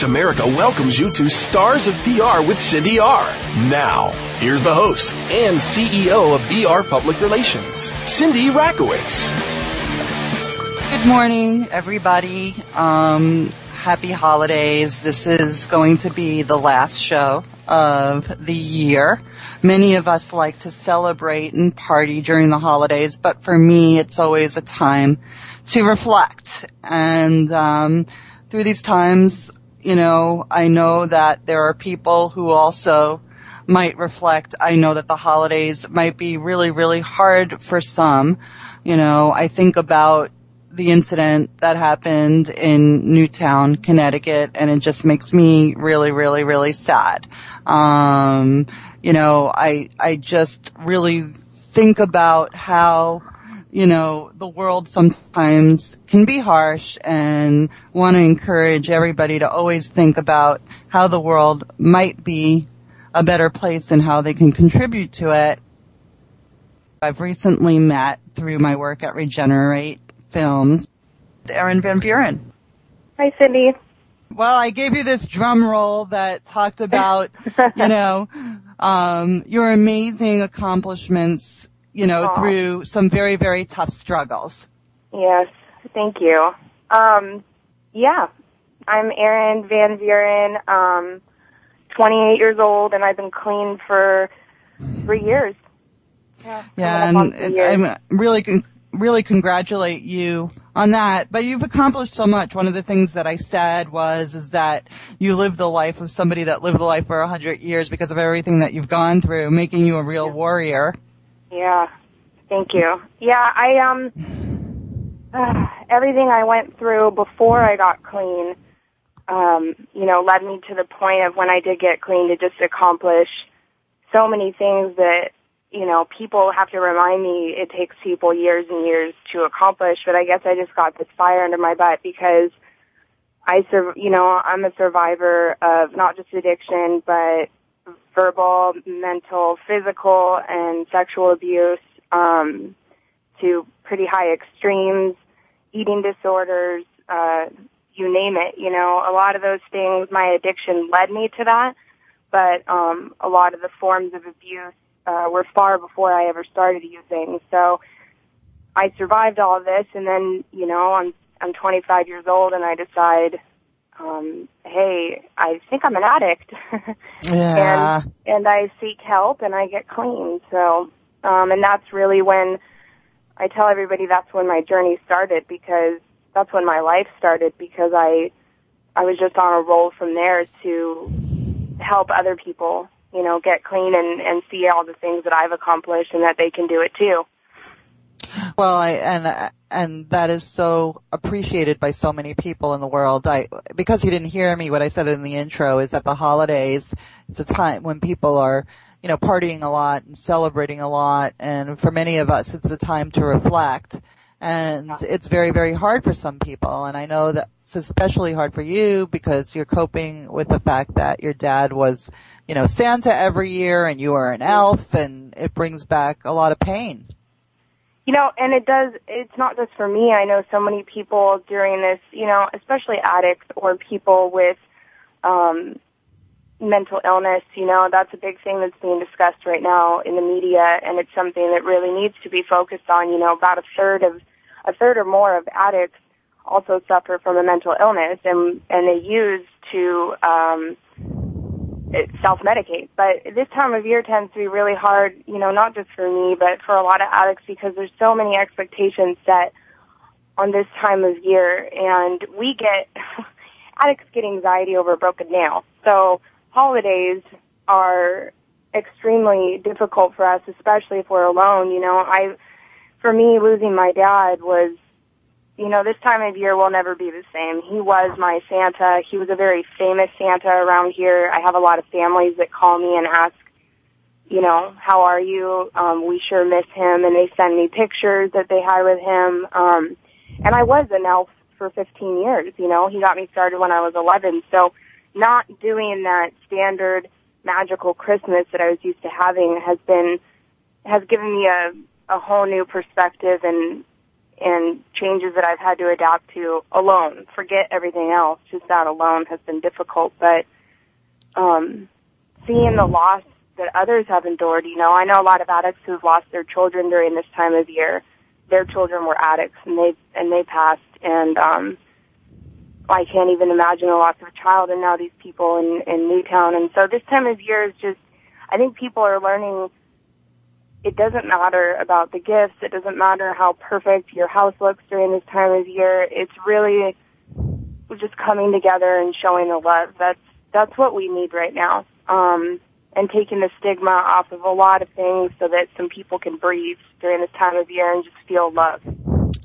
Voice America welcomes you to Stars of PR with Cindy R. Now, here's the host and CEO of BR Public Relations, Cindy Rakowitz. Good morning, everybody. Um, happy holidays. This is going to be the last show of the year. Many of us like to celebrate and party during the holidays, but for me, it's always a time to reflect. And um, through these times, you know, I know that there are people who also might reflect. I know that the holidays might be really, really hard for some. You know, I think about the incident that happened in Newtown, Connecticut, and it just makes me really, really, really sad. Um, you know, I, I just really think about how, you know, the world sometimes can be harsh and want to encourage everybody to always think about how the world might be a better place and how they can contribute to it. I've recently met through my work at Regenerate Films, Erin Van Vuren. Hi, Cindy. Well, I gave you this drum roll that talked about, you know, um, your amazing accomplishments, you know, Aw. through some very, very tough struggles. Yes, thank you. Um, yeah, I'm Erin Van Vuren, um, 28 years old, and I've been clean for three years. Yeah, Yeah, coming up on and, and. I'm really, really congratulate you on that. But you've accomplished so much. One of the things that I said was, is that you live the life of somebody that lived the life for a hundred years because of everything that you've gone through, making you a real warrior. Yeah, thank you. Yeah, I um, uh, everything I went through before I got clean, um, you know, led me to the point of when I did get clean to just accomplish so many things that you know people have to remind me it takes people years and years to accomplish. But I guess I just got this fire under my butt because I, sur- you know, I'm a survivor of not just addiction, but verbal, mental, physical, and sexual abuse um, to pretty high extremes, eating disorders, uh, you name it. You know, a lot of those things, my addiction led me to that, but um, a lot of the forms of abuse uh, were far before I ever started using. So I survived all this, and then you know, I'm I'm 25 years old, and I decide um, hey, I think I'm an addict. Yeah. and and I seek help and I get clean. So, um, and that's really when I tell everybody that's when my journey started because that's when my life started because I I was just on a roll from there to help other people, you know, get clean and and see all the things that I've accomplished and that they can do it too. Well, I, and and that is so appreciated by so many people in the world. I because you didn't hear me, what I said in the intro is that the holidays it's a time when people are you know partying a lot and celebrating a lot, and for many of us, it's a time to reflect. And it's very, very hard for some people. And I know that it's especially hard for you because you're coping with the fact that your dad was, you know, Santa every year and you are an elf and it brings back a lot of pain. You know, and it does, it's not just for me. I know so many people during this, you know, especially addicts or people with, um, mental illness, you know, that's a big thing that's being discussed right now in the media and it's something that really needs to be focused on, you know, about a third of, a third or more of addicts also suffer from a mental illness and, and they use to, um, self-medicate. But this time of year tends to be really hard, you know, not just for me, but for a lot of addicts because there's so many expectations set on this time of year. And we get, addicts get anxiety over a broken nail. So holidays are extremely difficult for us, especially if we're alone. You know, I, for me, losing my dad was you know, this time of year will never be the same. He was my Santa. He was a very famous Santa around here. I have a lot of families that call me and ask, you know, how are you? Um, we sure miss him, and they send me pictures that they had with him. Um, and I was an elf for 15 years. You know, he got me started when I was 11. So, not doing that standard magical Christmas that I was used to having has been has given me a a whole new perspective and and changes that I've had to adapt to alone. Forget everything else. Just that alone has been difficult. But um, seeing the loss that others have endured, you know, I know a lot of addicts who've lost their children during this time of year. Their children were addicts and they and they passed and um I can't even imagine the loss of a child and now these people in, in Newtown and so this time of year is just I think people are learning it doesn't matter about the gifts. It doesn't matter how perfect your house looks during this time of year. It's really just coming together and showing the love. That's that's what we need right now. Um, and taking the stigma off of a lot of things so that some people can breathe during this time of year and just feel love.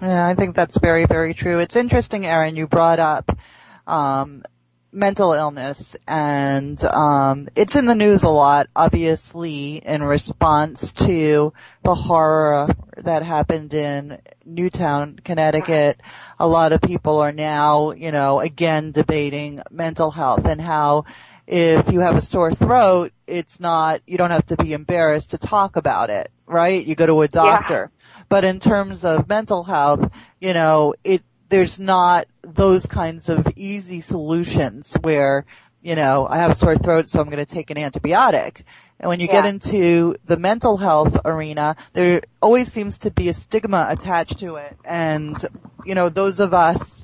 Yeah, I think that's very, very true. It's interesting, Erin, you brought up um, mental illness and um, it's in the news a lot obviously in response to the horror that happened in newtown connecticut. A lot of people are now you know again debating mental health and how if you have a sore throat it's not you don't have to be embarrassed to talk about it right? You go to a doctor. Yeah. but in terms of mental health you know it there's not those kinds of easy solutions where, you know, I have a sore throat, so I'm going to take an antibiotic. And when you yeah. get into the mental health arena, there always seems to be a stigma attached to it. And, you know, those of us,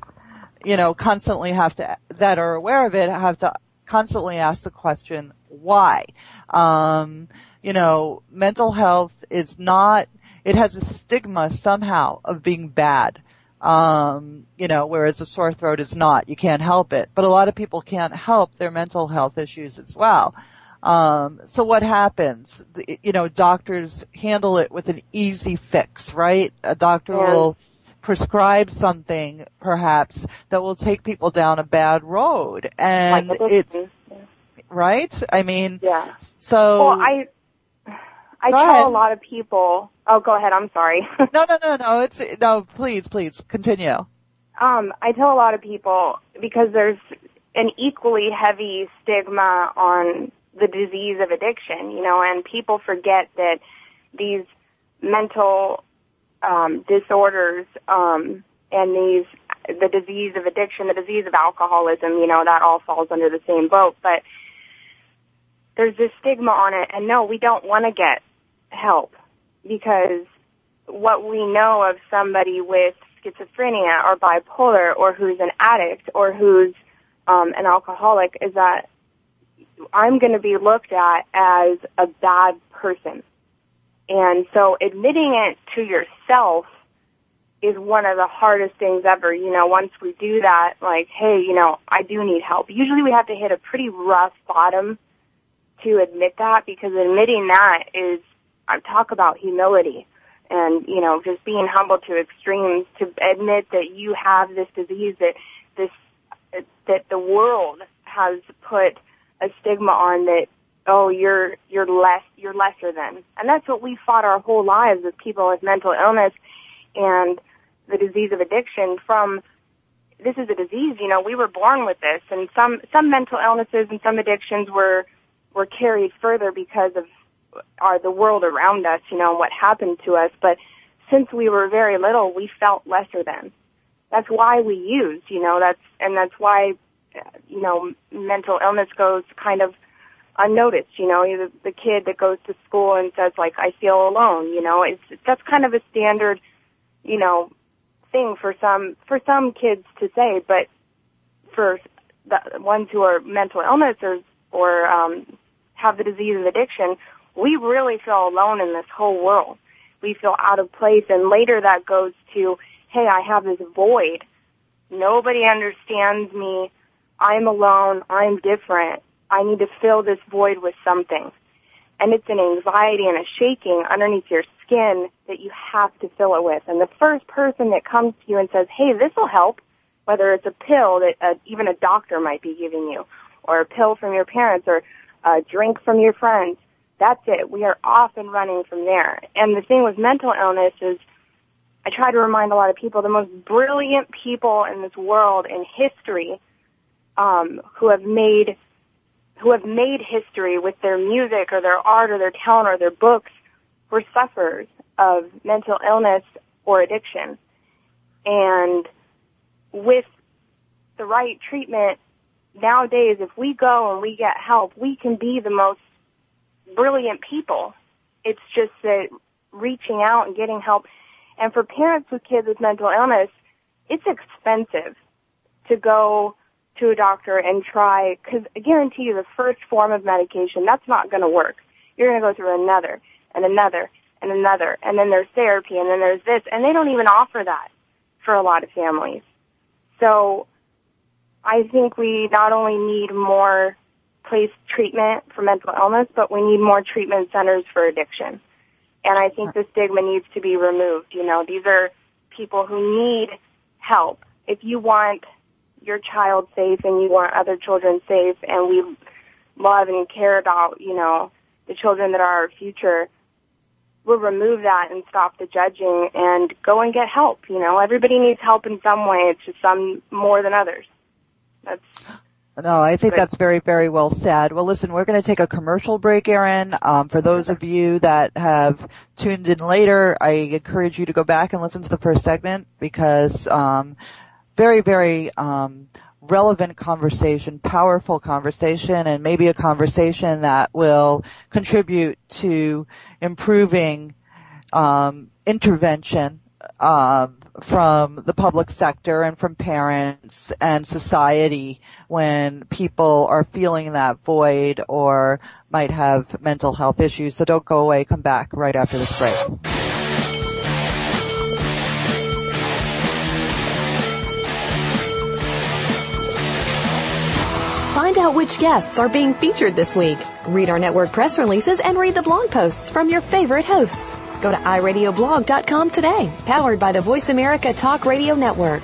you know, constantly have to, that are aware of it, have to constantly ask the question, why? Um, you know, mental health is not, it has a stigma somehow of being bad. Um, you know, whereas a sore throat is not. You can't help it. But a lot of people can't help their mental health issues as well. Um, so what happens? The, you know, doctors handle it with an easy fix, right? A doctor yeah. will prescribe something, perhaps, that will take people down a bad road. And like it's, yeah. right? I mean, yeah. So. Well, I, I tell ahead. a lot of people Oh, go ahead. I'm sorry. no, no, no, no. It's no. Please, please continue. Um, I tell a lot of people because there's an equally heavy stigma on the disease of addiction, you know, and people forget that these mental um, disorders um, and these the disease of addiction, the disease of alcoholism, you know, that all falls under the same boat. But there's this stigma on it, and no, we don't want to get help because what we know of somebody with schizophrenia or bipolar or who's an addict or who's um, an alcoholic is that I'm going to be looked at as a bad person. And so admitting it to yourself is one of the hardest things ever. You know, once we do that, like, hey, you know, I do need help. Usually we have to hit a pretty rough bottom to admit that because admitting that is Talk about humility and, you know, just being humble to extremes to admit that you have this disease that this, that the world has put a stigma on that, oh, you're, you're less, you're lesser than. And that's what we fought our whole lives with people with mental illness and the disease of addiction from this is a disease, you know, we were born with this and some, some mental illnesses and some addictions were, were carried further because of are the world around us, you know, what happened to us. But since we were very little, we felt lesser than. That's why we use, you know, that's, and that's why, you know, mental illness goes kind of unnoticed, you know, the, the kid that goes to school and says like, I feel alone, you know, it's, that's kind of a standard, you know, thing for some, for some kids to say, but for the ones who are mental illness or, or, um, have the disease of addiction, we really feel alone in this whole world. We feel out of place and later that goes to, hey, I have this void. Nobody understands me. I'm alone. I'm different. I need to fill this void with something. And it's an anxiety and a shaking underneath your skin that you have to fill it with. And the first person that comes to you and says, hey, this will help, whether it's a pill that uh, even a doctor might be giving you, or a pill from your parents, or a drink from your friends, that's it. We are off and running from there. And the thing with mental illness is, I try to remind a lot of people, the most brilliant people in this world in history, um, who have made, who have made history with their music or their art or their talent or their books, were sufferers of mental illness or addiction. And with the right treatment, nowadays, if we go and we get help, we can be the most brilliant people. It's just that reaching out and getting help. And for parents with kids with mental illness, it's expensive to go to a doctor and try, because I guarantee you the first form of medication, that's not going to work. You're going to go through another and another and another, and then there's therapy, and then there's this, and they don't even offer that for a lot of families. So I think we not only need more place treatment for mental illness, but we need more treatment centers for addiction. And I think the stigma needs to be removed. You know, these are people who need help. If you want your child safe and you want other children safe and we love and care about, you know, the children that are our future, we'll remove that and stop the judging and go and get help. You know, everybody needs help in some way. It's just some more than others. That's no, I think that's very, very well said. Well, listen, we're going to take a commercial break, Erin. Um, for those of you that have tuned in later, I encourage you to go back and listen to the first segment because um, very, very um, relevant conversation, powerful conversation, and maybe a conversation that will contribute to improving um, intervention um, from the public sector and from parents and society when people are feeling that void or might have mental health issues. So don't go away. Come back right after this break. Find out which guests are being featured this week. Read our network press releases and read the blog posts from your favorite hosts. Go to iradioblog.com today, powered by the Voice America Talk Radio Network.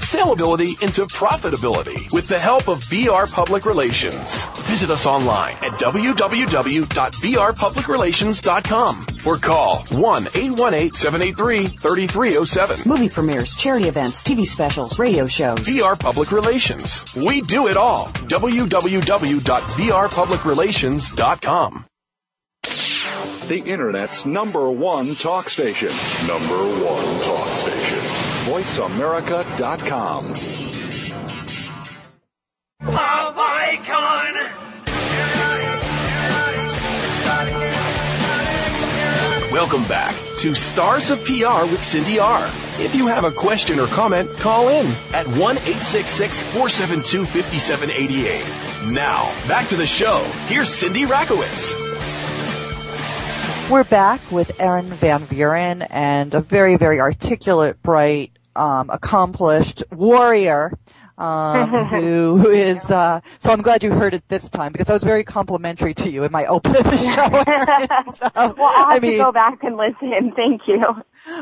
saleability into profitability with the help of VR Public Relations. Visit us online at www.vrpublicrelations.com or call 1-818-783-3307. Movie premieres, charity events, TV specials, radio shows. VR Public Relations. We do it all. www.vrpublicrelations.com. The Internet's number one talk station. Number one talk station. VoiceAmerica.com. Pop icon! Welcome back to Stars of PR with Cindy R. If you have a question or comment, call in at 1 866 472 5788. Now, back to the show. Here's Cindy Rakowitz. We're back with Erin Van Vuren and a very, very articulate, bright, um, accomplished warrior um, who is. Uh, so I'm glad you heard it this time because I was very complimentary to you in my opening show. so, well, I'll have I mean, to go back and listen. Thank you.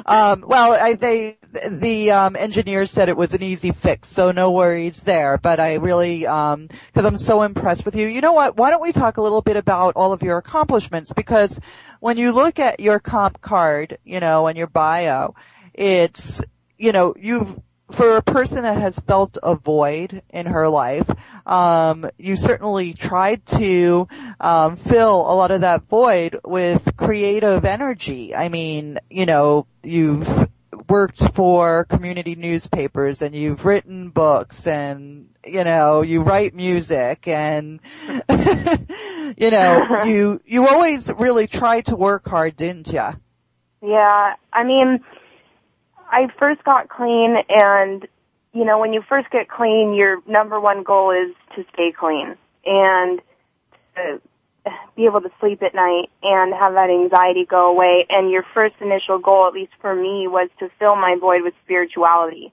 Um, well, I, they the um, engineers said it was an easy fix, so no worries there. But I really, because um, I'm so impressed with you. You know what? Why don't we talk a little bit about all of your accomplishments? Because when you look at your comp card, you know, and your bio, it's you know you've for a person that has felt a void in her life, um, you certainly tried to um, fill a lot of that void with creative energy. I mean, you know, you've worked for community newspapers and you've written books and you know you write music and you know you you always really tried to work hard didn't you yeah i mean I first got clean and, you know, when you first get clean, your number one goal is to stay clean and to be able to sleep at night and have that anxiety go away. And your first initial goal, at least for me, was to fill my void with spirituality.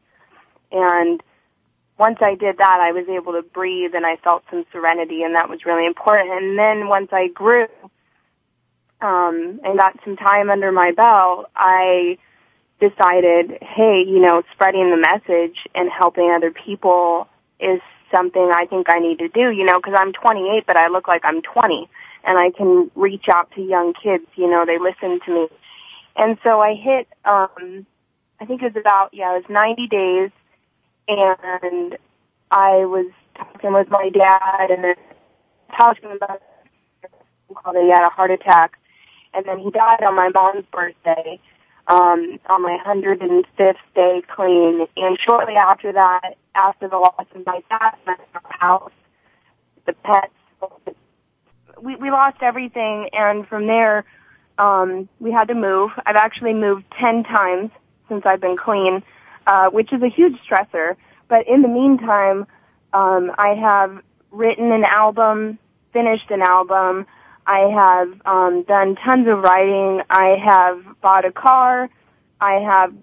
And once I did that, I was able to breathe and I felt some serenity and that was really important. And then once I grew, um, and got some time under my belt, I decided, hey, you know, spreading the message and helping other people is something I think I need to do, you know, because I'm 28, but I look like I'm 20 and I can reach out to young kids, you know, they listen to me. And so I hit, um, I think it was about, yeah, it was 90 days and I was talking with my dad and then talking about called he had a heart attack and then he died on my mom's birthday um on my 105th day clean. And shortly after that after the loss of my dad my house the pets we we lost everything. And from there um we had to move. I've actually moved 10 times since i've been clean uh which is a huge stressor. But in the meantime um i have written an album finished an album I have um, done tons of writing. I have bought a car. I have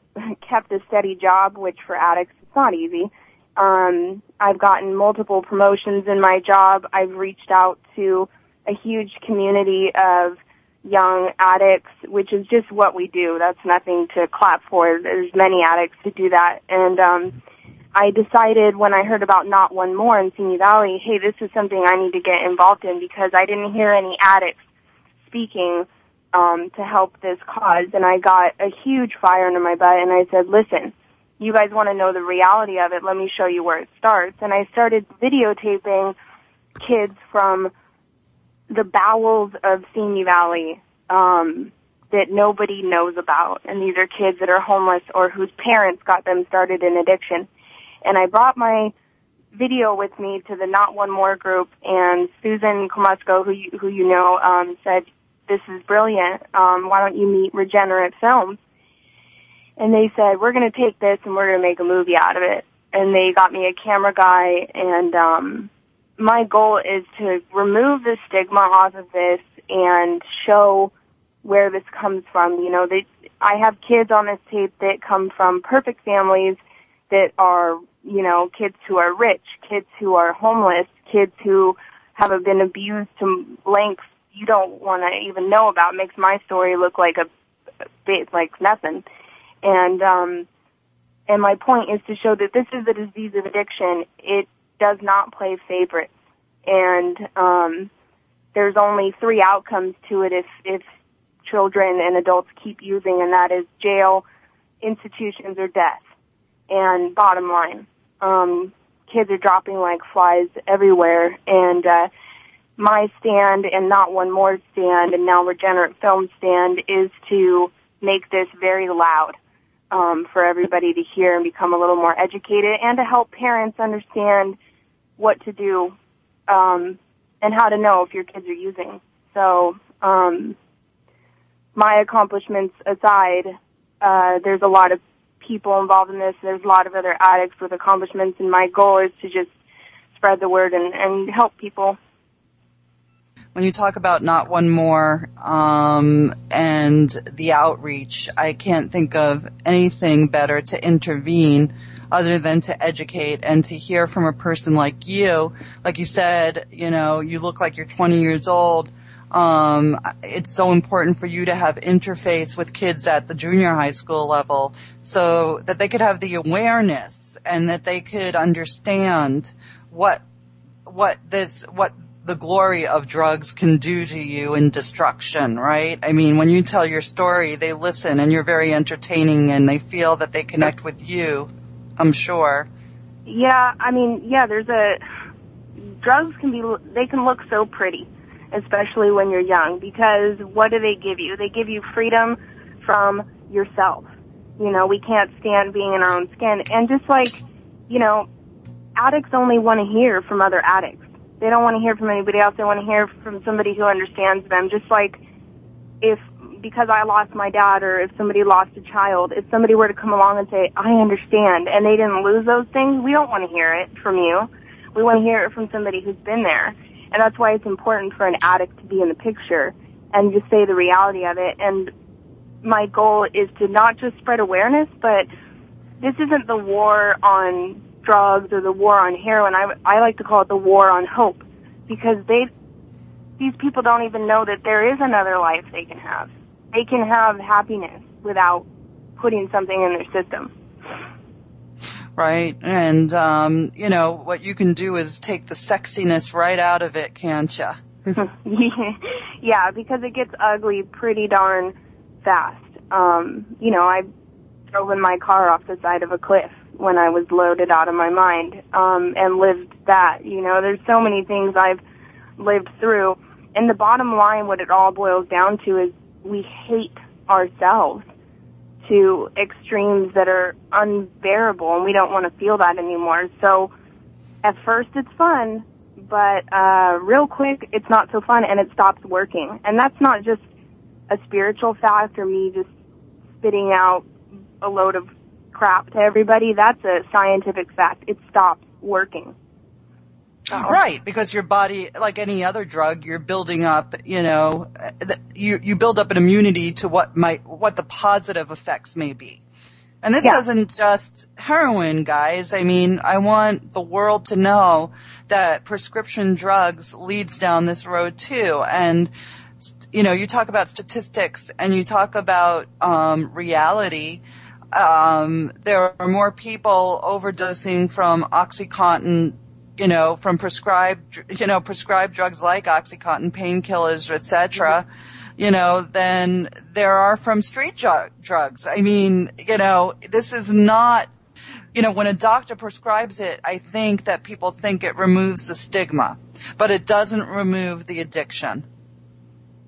kept a steady job, which for addicts is not easy. Um, I've gotten multiple promotions in my job. I've reached out to a huge community of young addicts, which is just what we do. That's nothing to clap for. There's many addicts who do that. And um, I decided when I heard about Not One More in Simi Valley, hey, this is something I need to get involved in because I didn't hear any addicts speaking um, to help this cause. And I got a huge fire under my butt and I said, listen, you guys want to know the reality of it, let me show you where it starts. And I started videotaping kids from the bowels of Simi Valley um, that nobody knows about. And these are kids that are homeless or whose parents got them started in addiction and I brought my video with me to the Not One More group, and Susan Klimusko, who you, who you know, um, said, "This is brilliant. Um, why don't you meet Regenerate Films?" And they said, "We're going to take this and we're going to make a movie out of it." And they got me a camera guy, and um, my goal is to remove the stigma off of this and show where this comes from. You know, they, I have kids on this tape that come from perfect families that are you know, kids who are rich, kids who are homeless, kids who have been abused to lengths you don't want to even know about. makes my story look like a, bit like nothing. And um, and my point is to show that this is a disease of addiction. It does not play favorites, and um, there's only three outcomes to it if if children and adults keep using, and that is jail, institutions, or death. And bottom line, um, kids are dropping like flies everywhere. And uh, my stand and not one more stand and now Regenerate Film stand is to make this very loud um, for everybody to hear and become a little more educated and to help parents understand what to do um, and how to know if your kids are using. So um, my accomplishments aside, uh, there's a lot of people involved in this. And there's a lot of other addicts with accomplishments, and my goal is to just spread the word and, and help people. When you talk about not one more um, and the outreach, I can't think of anything better to intervene other than to educate and to hear from a person like you. Like you said, you know, you look like you're 20 years old um, it's so important for you to have interface with kids at the junior high school level so that they could have the awareness and that they could understand what, what this, what the glory of drugs can do to you in destruction, right? I mean, when you tell your story, they listen and you're very entertaining and they feel that they connect with you, I'm sure. Yeah, I mean, yeah, there's a, drugs can be, they can look so pretty especially when you're young, because what do they give you? They give you freedom from yourself. You know, we can't stand being in our own skin. And just like, you know, addicts only want to hear from other addicts. They don't want to hear from anybody else. They want to hear from somebody who understands them. Just like if, because I lost my dad or if somebody lost a child, if somebody were to come along and say, I understand, and they didn't lose those things, we don't want to hear it from you. We want to hear it from somebody who's been there. And that's why it's important for an addict to be in the picture and just say the reality of it. And my goal is to not just spread awareness, but this isn't the war on drugs or the war on heroin. I, I like to call it the war on hope because they, these people don't even know that there is another life they can have. They can have happiness without putting something in their system. Right. And, um, you know, what you can do is take the sexiness right out of it, can't you? yeah, because it gets ugly pretty darn fast. Um, you know, I drove in my car off the side of a cliff when I was loaded out of my mind, um, and lived that. You know, there's so many things I've lived through. And the bottom line, what it all boils down to is we hate ourselves to extremes that are unbearable and we don't want to feel that anymore. So at first it's fun, but uh real quick it's not so fun and it stops working. And that's not just a spiritual fact or me just spitting out a load of crap to everybody. That's a scientific fact. It stops working. Right, because your body, like any other drug, you're building up, you know, you, you build up an immunity to what might, what the positive effects may be. And this yeah. isn't just heroin, guys. I mean, I want the world to know that prescription drugs leads down this road too. And, you know, you talk about statistics and you talk about, um, reality. Um, there are more people overdosing from OxyContin you know, from prescribed, you know, prescribed drugs like OxyContin, painkillers, etc., you know, than there are from street ju- drugs. I mean, you know, this is not, you know, when a doctor prescribes it, I think that people think it removes the stigma, but it doesn't remove the addiction.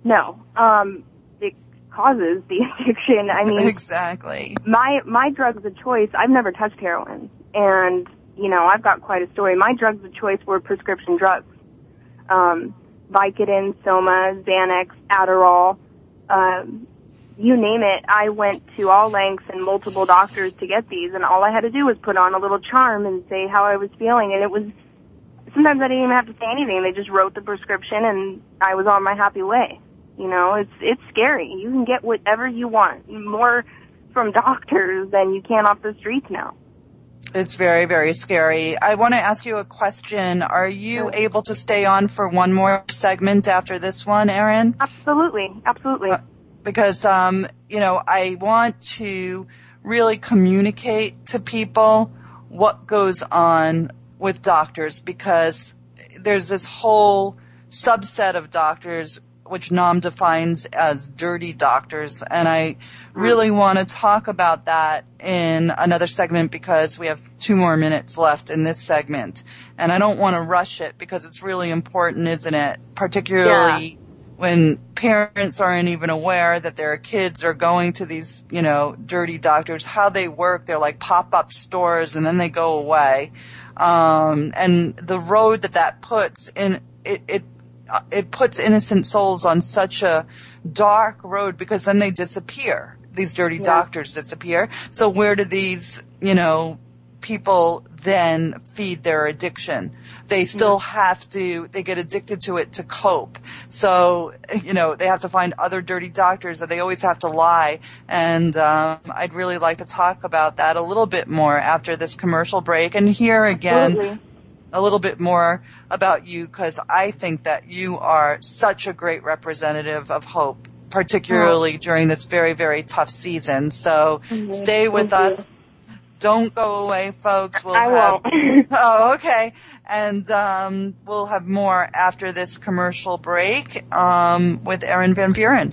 No, um, it causes the addiction. I mean, exactly. My my drugs of choice. I've never touched heroin, and you know, I've got quite a story. My drugs of choice were prescription drugs. Um, Vicodin, Soma, Xanax, Adderall, um, you name it. I went to all lengths and multiple doctors to get these, and all I had to do was put on a little charm and say how I was feeling, and it was. Sometimes I didn't even have to say anything. They just wrote the prescription, and I was on my happy way. You know, it's it's scary. You can get whatever you want, more from doctors than you can off the streets now. It's very, very scary. I want to ask you a question. Are you able to stay on for one more segment after this one, Erin? Absolutely. Absolutely. Uh, because, um, you know, I want to really communicate to people what goes on with doctors because there's this whole subset of doctors which Nam defines as dirty doctors. And I really want to talk about that in another segment because we have two more minutes left in this segment. And I don't want to rush it because it's really important, isn't it? Particularly yeah. when parents aren't even aware that their kids are going to these, you know, dirty doctors, how they work. They're like pop-up stores and then they go away. Um, and the road that that puts in, it, it it puts innocent souls on such a dark road because then they disappear. These dirty yeah. doctors disappear. So where do these, you know, people then feed their addiction? They still have to, they get addicted to it to cope. So, you know, they have to find other dirty doctors or they always have to lie. And, um, I'd really like to talk about that a little bit more after this commercial break. And here again, Absolutely a little bit more about you because I think that you are such a great representative of hope, particularly oh. during this very, very tough season. So mm-hmm. stay with Thank us. You. Don't go away, folks. We'll I have, won't. oh, okay. And um, we'll have more after this commercial break um, with Erin Van Vuren.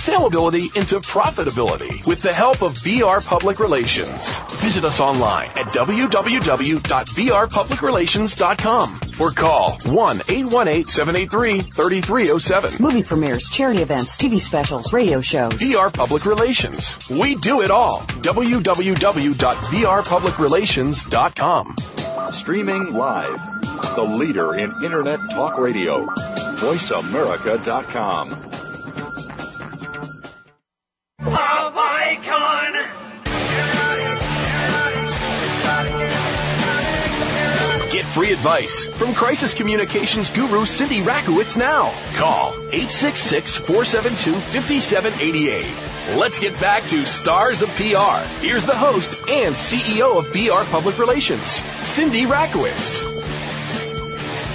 salability into profitability with the help of BR Public Relations. Visit us online at www.brpublicrelations.com or call 1-818-783-3307. Movie premieres, charity events, TV specials, radio shows. BR Public Relations. We do it all. www.brpublicrelations.com. Streaming live. The leader in Internet talk radio. VoiceAmerica.com. Get free advice from crisis communications guru Cindy Rakowitz now. Call 866-472-5788. Let's get back to Stars of PR. Here's the host and CEO of BR Public Relations, Cindy Rakowitz.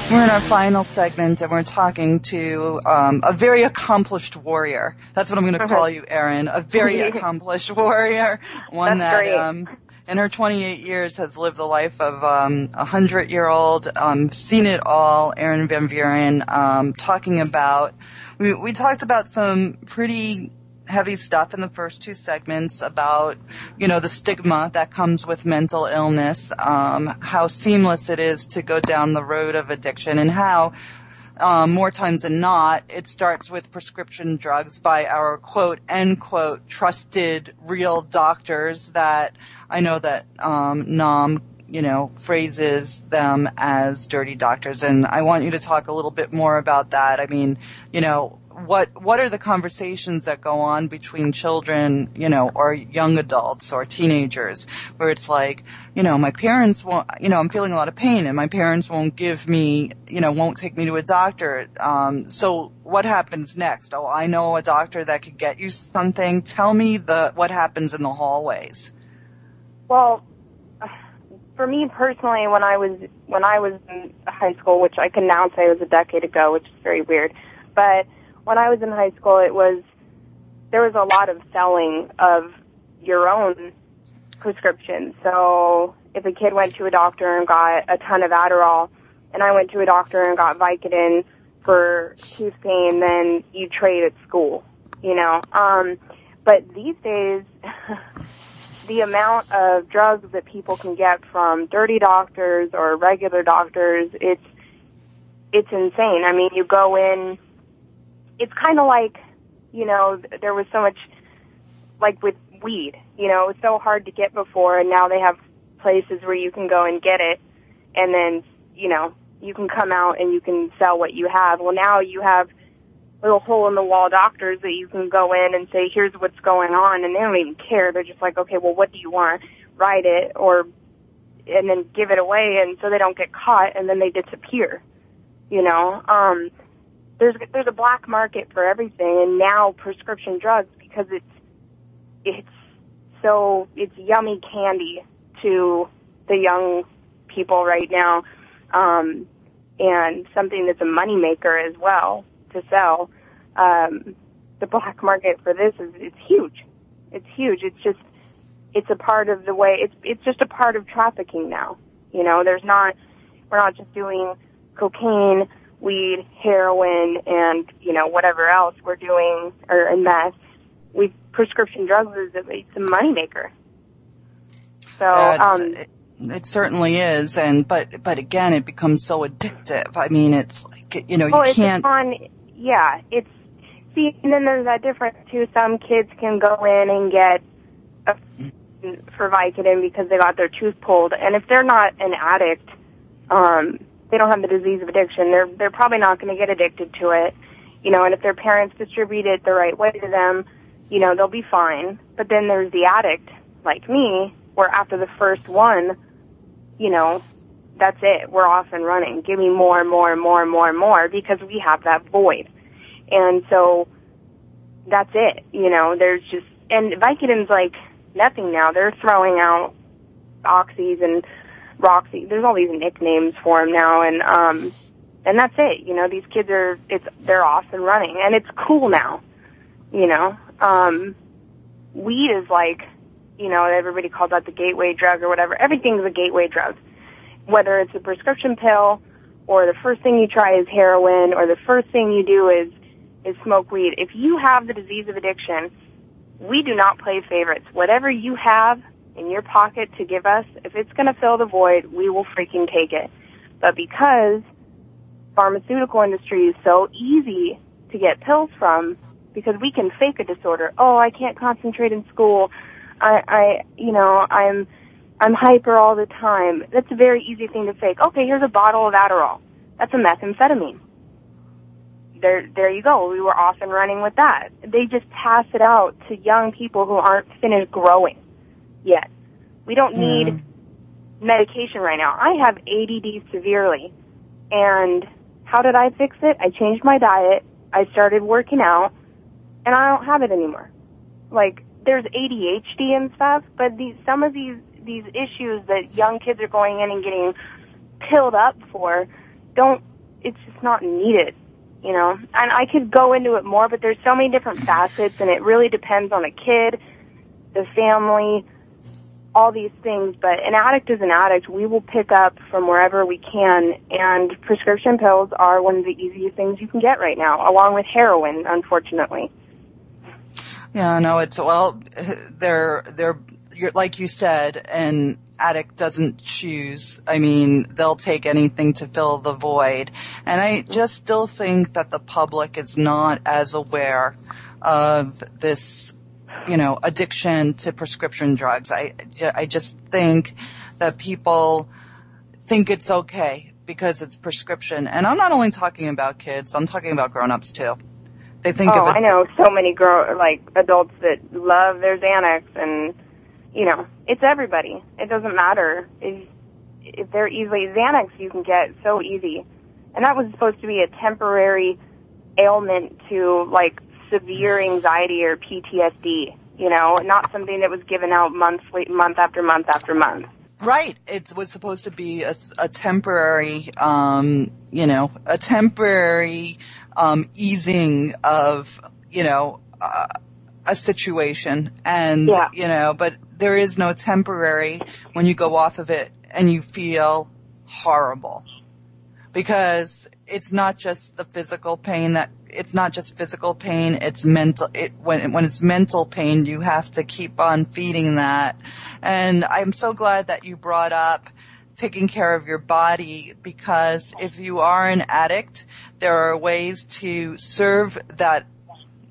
We're in our final segment and we're talking to um, a very accomplished warrior. That's what I'm going to call you, Erin. A very accomplished warrior. One That's that um, in her 28 years has lived the life of um, a hundred year old, um, seen it all. Erin Van Vuren um, talking about. We we talked about some pretty heavy stuff in the first two segments about, you know, the stigma that comes with mental illness, um, how seamless it is to go down the road of addiction and how um, more times than not, it starts with prescription drugs by our quote, end quote, trusted real doctors that I know that, um, Nam, you know, phrases them as dirty doctors. And I want you to talk a little bit more about that. I mean, you know, what, what are the conversations that go on between children, you know, or young adults or teenagers where it's like, you know, my parents won't, you know, I'm feeling a lot of pain and my parents won't give me, you know, won't take me to a doctor. Um, so what happens next? Oh, I know a doctor that could get you something. Tell me the, what happens in the hallways. Well, for me personally, when I was when I was in high school, which I can now say was a decade ago, which is very weird, but when I was in high school, it was there was a lot of selling of your own prescriptions. So if a kid went to a doctor and got a ton of Adderall, and I went to a doctor and got Vicodin for tooth pain, then you trade at school, you know. Um, but these days, the amount of drugs that people can get from dirty doctors or regular doctors, it's it's insane. I mean, you go in, it's kind of like, you know, there was so much, like with weed, you know, it was so hard to get before, and now they have places where you can go and get it, and then, you know, you can come out and you can sell what you have. Well, now you have little hole in the wall doctors that you can go in and say, here's what's going on, and they don't even care. They're just like, okay, well, what do you want? Write it, or, and then give it away, and so they don't get caught, and then they disappear. You know, um, there's there's a black market for everything, and now prescription drugs because it's it's so it's yummy candy to the young people right now, um, and something that's a moneymaker as well to sell. Um, the black market for this is it's huge. It's huge. It's just it's a part of the way it's it's just a part of trafficking now. You know, there's not we're not just doing cocaine, weed, heroin, and you know whatever else we're doing or and meth. We prescription drugs is a, it's a moneymaker. So That's- um, it, it certainly is, and but but again, it becomes so addictive. I mean, it's like you know oh, you it's can't. fun. Yeah, it's see, and then there's that difference too. Some kids can go in and get a, for Vicodin because they got their tooth pulled, and if they're not an addict, um, they don't have the disease of addiction. They're they're probably not going to get addicted to it, you know. And if their parents distribute it the right way to them, you know, they'll be fine. But then there's the addict like me, where after the first one, you know, that's it. We're off and running. Give me more and more and more and more and more because we have that void. And so that's it. You know, there's just, and Vicodin's like nothing now. They're throwing out Oxys and Roxy. There's all these nicknames for them now and, um, and that's it. You know, these kids are, it's, they're off and running and it's cool now. You know, um, weed is like, you know, everybody calls that the gateway drug or whatever. Everything's a gateway drug. Whether it's a prescription pill or the first thing you try is heroin or the first thing you do is is smoke weed. If you have the disease of addiction, we do not play favorites. Whatever you have in your pocket to give us, if it's going to fill the void, we will freaking take it. But because pharmaceutical industry is so easy to get pills from, because we can fake a disorder. Oh, I can't concentrate in school. I, I, you know, I'm, I'm hyper all the time. That's a very easy thing to fake. Okay, here's a bottle of Adderall. That's a methamphetamine. There, there you go. We were off and running with that. They just pass it out to young people who aren't finished growing yet. We don't hmm. need medication right now. I have ADD severely. And how did I fix it? I changed my diet. I started working out and I don't have it anymore. Like, there's ADHD and stuff, but these, some of these, these issues that young kids are going in and getting pilled up for don't, it's just not needed, you know? And I could go into it more, but there's so many different facets and it really depends on the kid, the family, all these things, but an addict is an addict. We will pick up from wherever we can, and prescription pills are one of the easiest things you can get right now, along with heroin, unfortunately. Yeah, no, it's well, they're they're you're, like you said, an addict doesn't choose. I mean, they'll take anything to fill the void, and I just still think that the public is not as aware of this, you know, addiction to prescription drugs. I I just think that people think it's okay because it's prescription, and I'm not only talking about kids. I'm talking about grown-ups too. They think oh, of it. I know so many grow like adults that love their Xanax, and you know, it's everybody. It doesn't matter if if they're easily Xanax, you can get so easy, and that was supposed to be a temporary ailment to like severe anxiety or PTSD. You know, not something that was given out monthly, month after month after month. Right. It was supposed to be a, a temporary, um, you know, a temporary um, easing of, you know, uh, a situation, and Yeah. you know, but there is no temporary when you go off of it and you feel horrible because it's not just the physical pain that it's not just physical pain it's mental it when when it's mental pain you have to keep on feeding that. And i'm so glad that you brought up taking care of your body because if you are an addict there are ways to serve that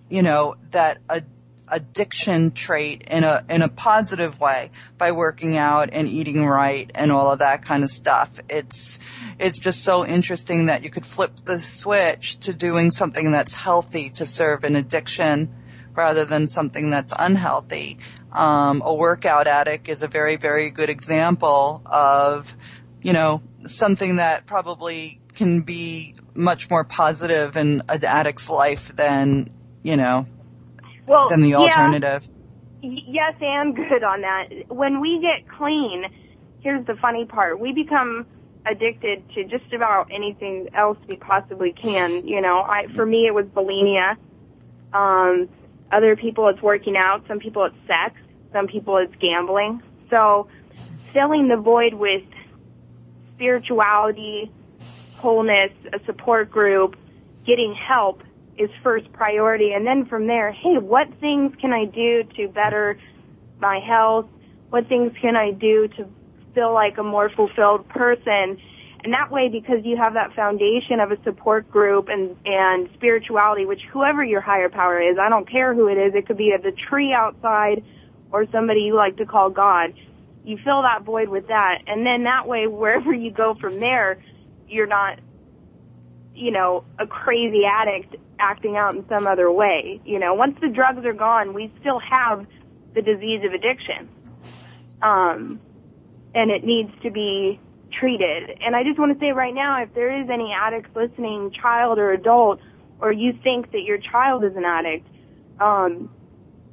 you know that a addiction trait in a in a positive way by working out and eating right and all of that kind of stuff. It's it's just so interesting that you could flip the switch to doing something that's healthy to serve an addiction rather than something that's unhealthy. Um, a workout addict is a very very good example of you know something that probably can be much more positive in an addict's life than you know Well, than the alternative. Y- yes and good on that. When we get clean, here's the funny part. We become addicted to just about anything else we possibly can. You know, I, for me it was bulimia. Um, other people it's working out. Some people it's sex. Some people it's gambling. So filling the void with spirituality, wholeness, a support group, getting help is first priority. And then from there, hey, what things can I do to better my health? What things can I do to feel like a more fulfilled person? And that way, because you have that foundation of a support group and, and spirituality, which whoever your higher power is, I don't care who it is, it could be the tree outside or somebody you like to call God. You fill that void with that. And then that way, wherever you go from there, you're not you know, a crazy addict acting out in some other way. You know, once the drugs are gone, we still have the disease of addiction. Um, and it needs to be treated. And I just want to say right now, if there is any addicts listening, child or adult, or you think that your child is an addict, um,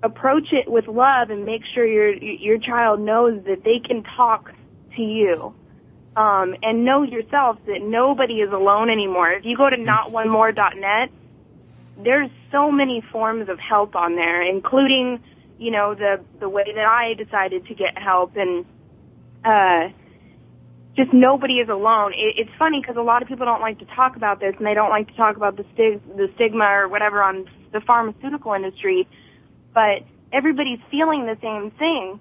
approach it with love and make sure your your child knows that they can talk to you um, and know yourself that nobody is alone anymore. If you go to notonemore.net, there's so many forms of help on there, including, you know, the the way that I decided to get help and uh just nobody is alone. It, it's funny because a lot of people don't like to talk about this, and they don't like to talk about the stig- the stigma or whatever on the pharmaceutical industry. But everybody's feeling the same thing,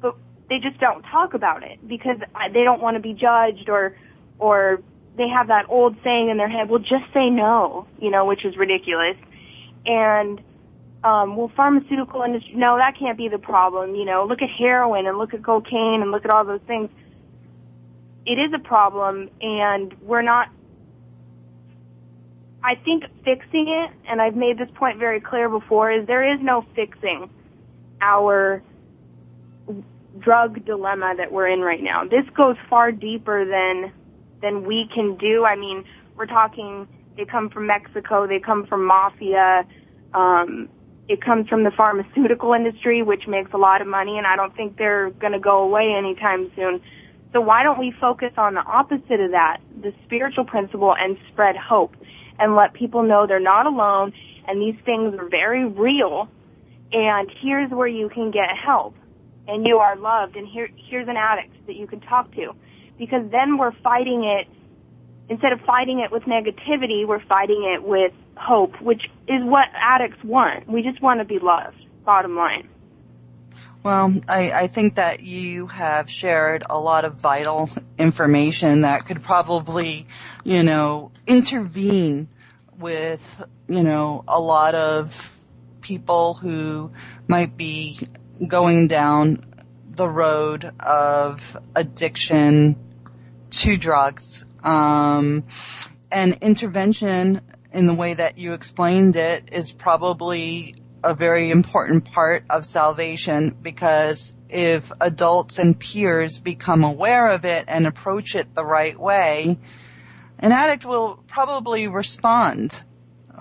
but they just don't talk about it because they don't want to be judged or or they have that old saying in their head, well, just say no, you know, which is ridiculous. And, um, well, pharmaceutical industry, no, that can't be the problem. You know, look at heroin and look at cocaine and look at all those things. It is a problem and we're not, I think fixing it, and I've made this point very clear before, is there is no fixing our drug dilemma that we're in right now. This goes far deeper than than we can do. I mean, we're talking, they come from Mexico, they come from mafia, um, it comes from the pharmaceutical industry, which makes a lot of money, and I don't think they're going to go away anytime soon. So why don't we focus on the opposite of that, the spiritual principle, and spread hope, and let people know they're not alone, and these things are very real, and here's where you can get help, and you are loved, and here, here's an addict that you can talk to because then we're fighting it instead of fighting it with negativity, we're fighting it with hope, which is what addicts want. We just want to be loved, bottom line. Well, I, I think that you have shared a lot of vital information that could probably, you know, intervene with, you know, a lot of people who might be going down the road of addiction to drugs. Um, and intervention in the way that you explained it is probably a very important part of salvation because if adults and peers become aware of it and approach it the right way, an addict will probably respond.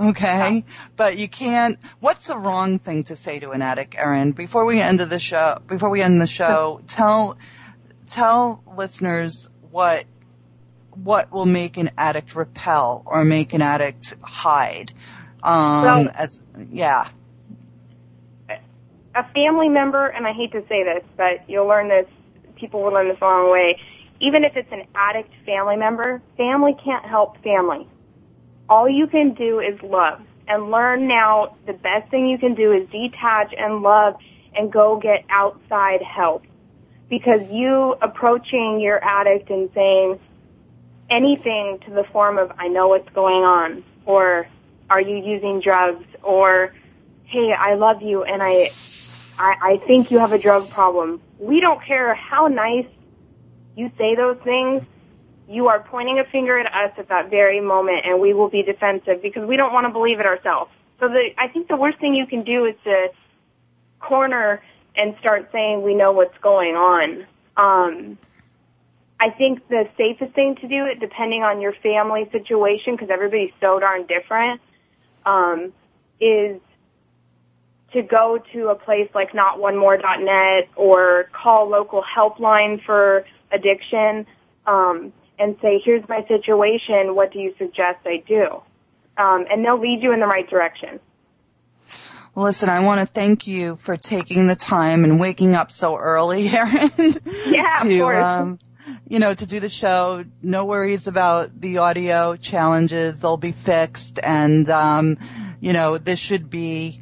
Okay. But you can't, what's the wrong thing to say to an addict, Erin? Before we end the show, before we end the show, tell, tell listeners what what will make an addict repel or make an addict hide. Um, as yeah. A family member, and I hate to say this, but you'll learn this. People will learn this the wrong way. Even if it's an addict family member, family can't help family. All you can do is love and learn now. The best thing you can do is detach and love and go get outside help because you approaching your addict and saying, anything to the form of, I know what's going on, or are you using drugs, or hey, I love you and I, I, I think you have a drug problem. We don't care how nice you say those things. You are pointing a finger at us at that very moment and we will be defensive because we don't want to believe it ourselves. So the, I think the worst thing you can do is to corner and start saying we know what's going on. Um, I think the safest thing to do depending on your family situation, because everybody's so darn different, um, is to go to a place like notonemore.net or call local helpline for addiction um, and say, "Here's my situation. What do you suggest I do?" Um, and they'll lead you in the right direction. Well, listen, I want to thank you for taking the time and waking up so early, Erin. Yeah, to, of course. Um, you know, to do the show. No worries about the audio challenges. They'll be fixed. And, um, you know, this should be,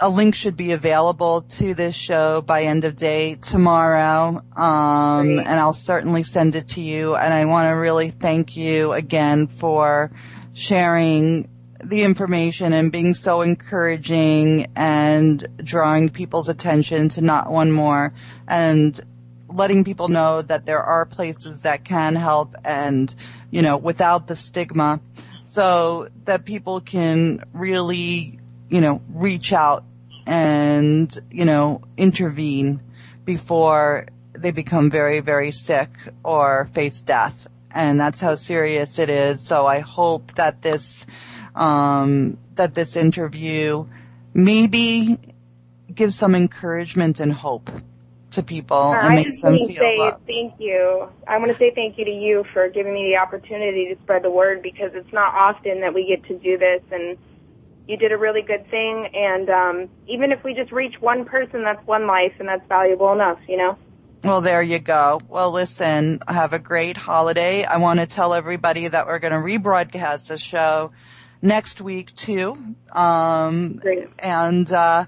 a link should be available to this show by end of day tomorrow. Um, and I'll certainly send it to you. And I want to really thank you again for sharing the information and being so encouraging and drawing people's attention to not one more and letting people know that there are places that can help and, you know, without the stigma so that people can really, you know, reach out and, you know, intervene before they become very, very sick or face death. And that's how serious it is. So I hope that this, um, that this interview maybe gives some encouragement and hope to people and I makes just them want to feel say loved. thank you. I want to say thank you to you for giving me the opportunity to spread the word because it's not often that we get to do this and you did a really good thing and um even if we just reach one person that's one life and that's valuable enough, you know? Well, there you go. Well, listen, have a great holiday. I want to tell everybody that we're going to rebroadcast the show next week too. Um, Great. and, uh,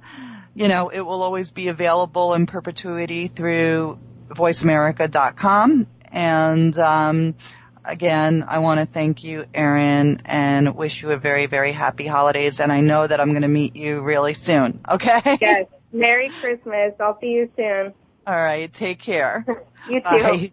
you know, it will always be available in perpetuity through voiceamerica.com. And, um, again, I want to thank you, Erin, and wish you a very, very happy holidays. And I know that I'm going to meet you really soon. Okay? Yes. Merry Christmas. I'll see you soon. All right. Take care. You too. Bye.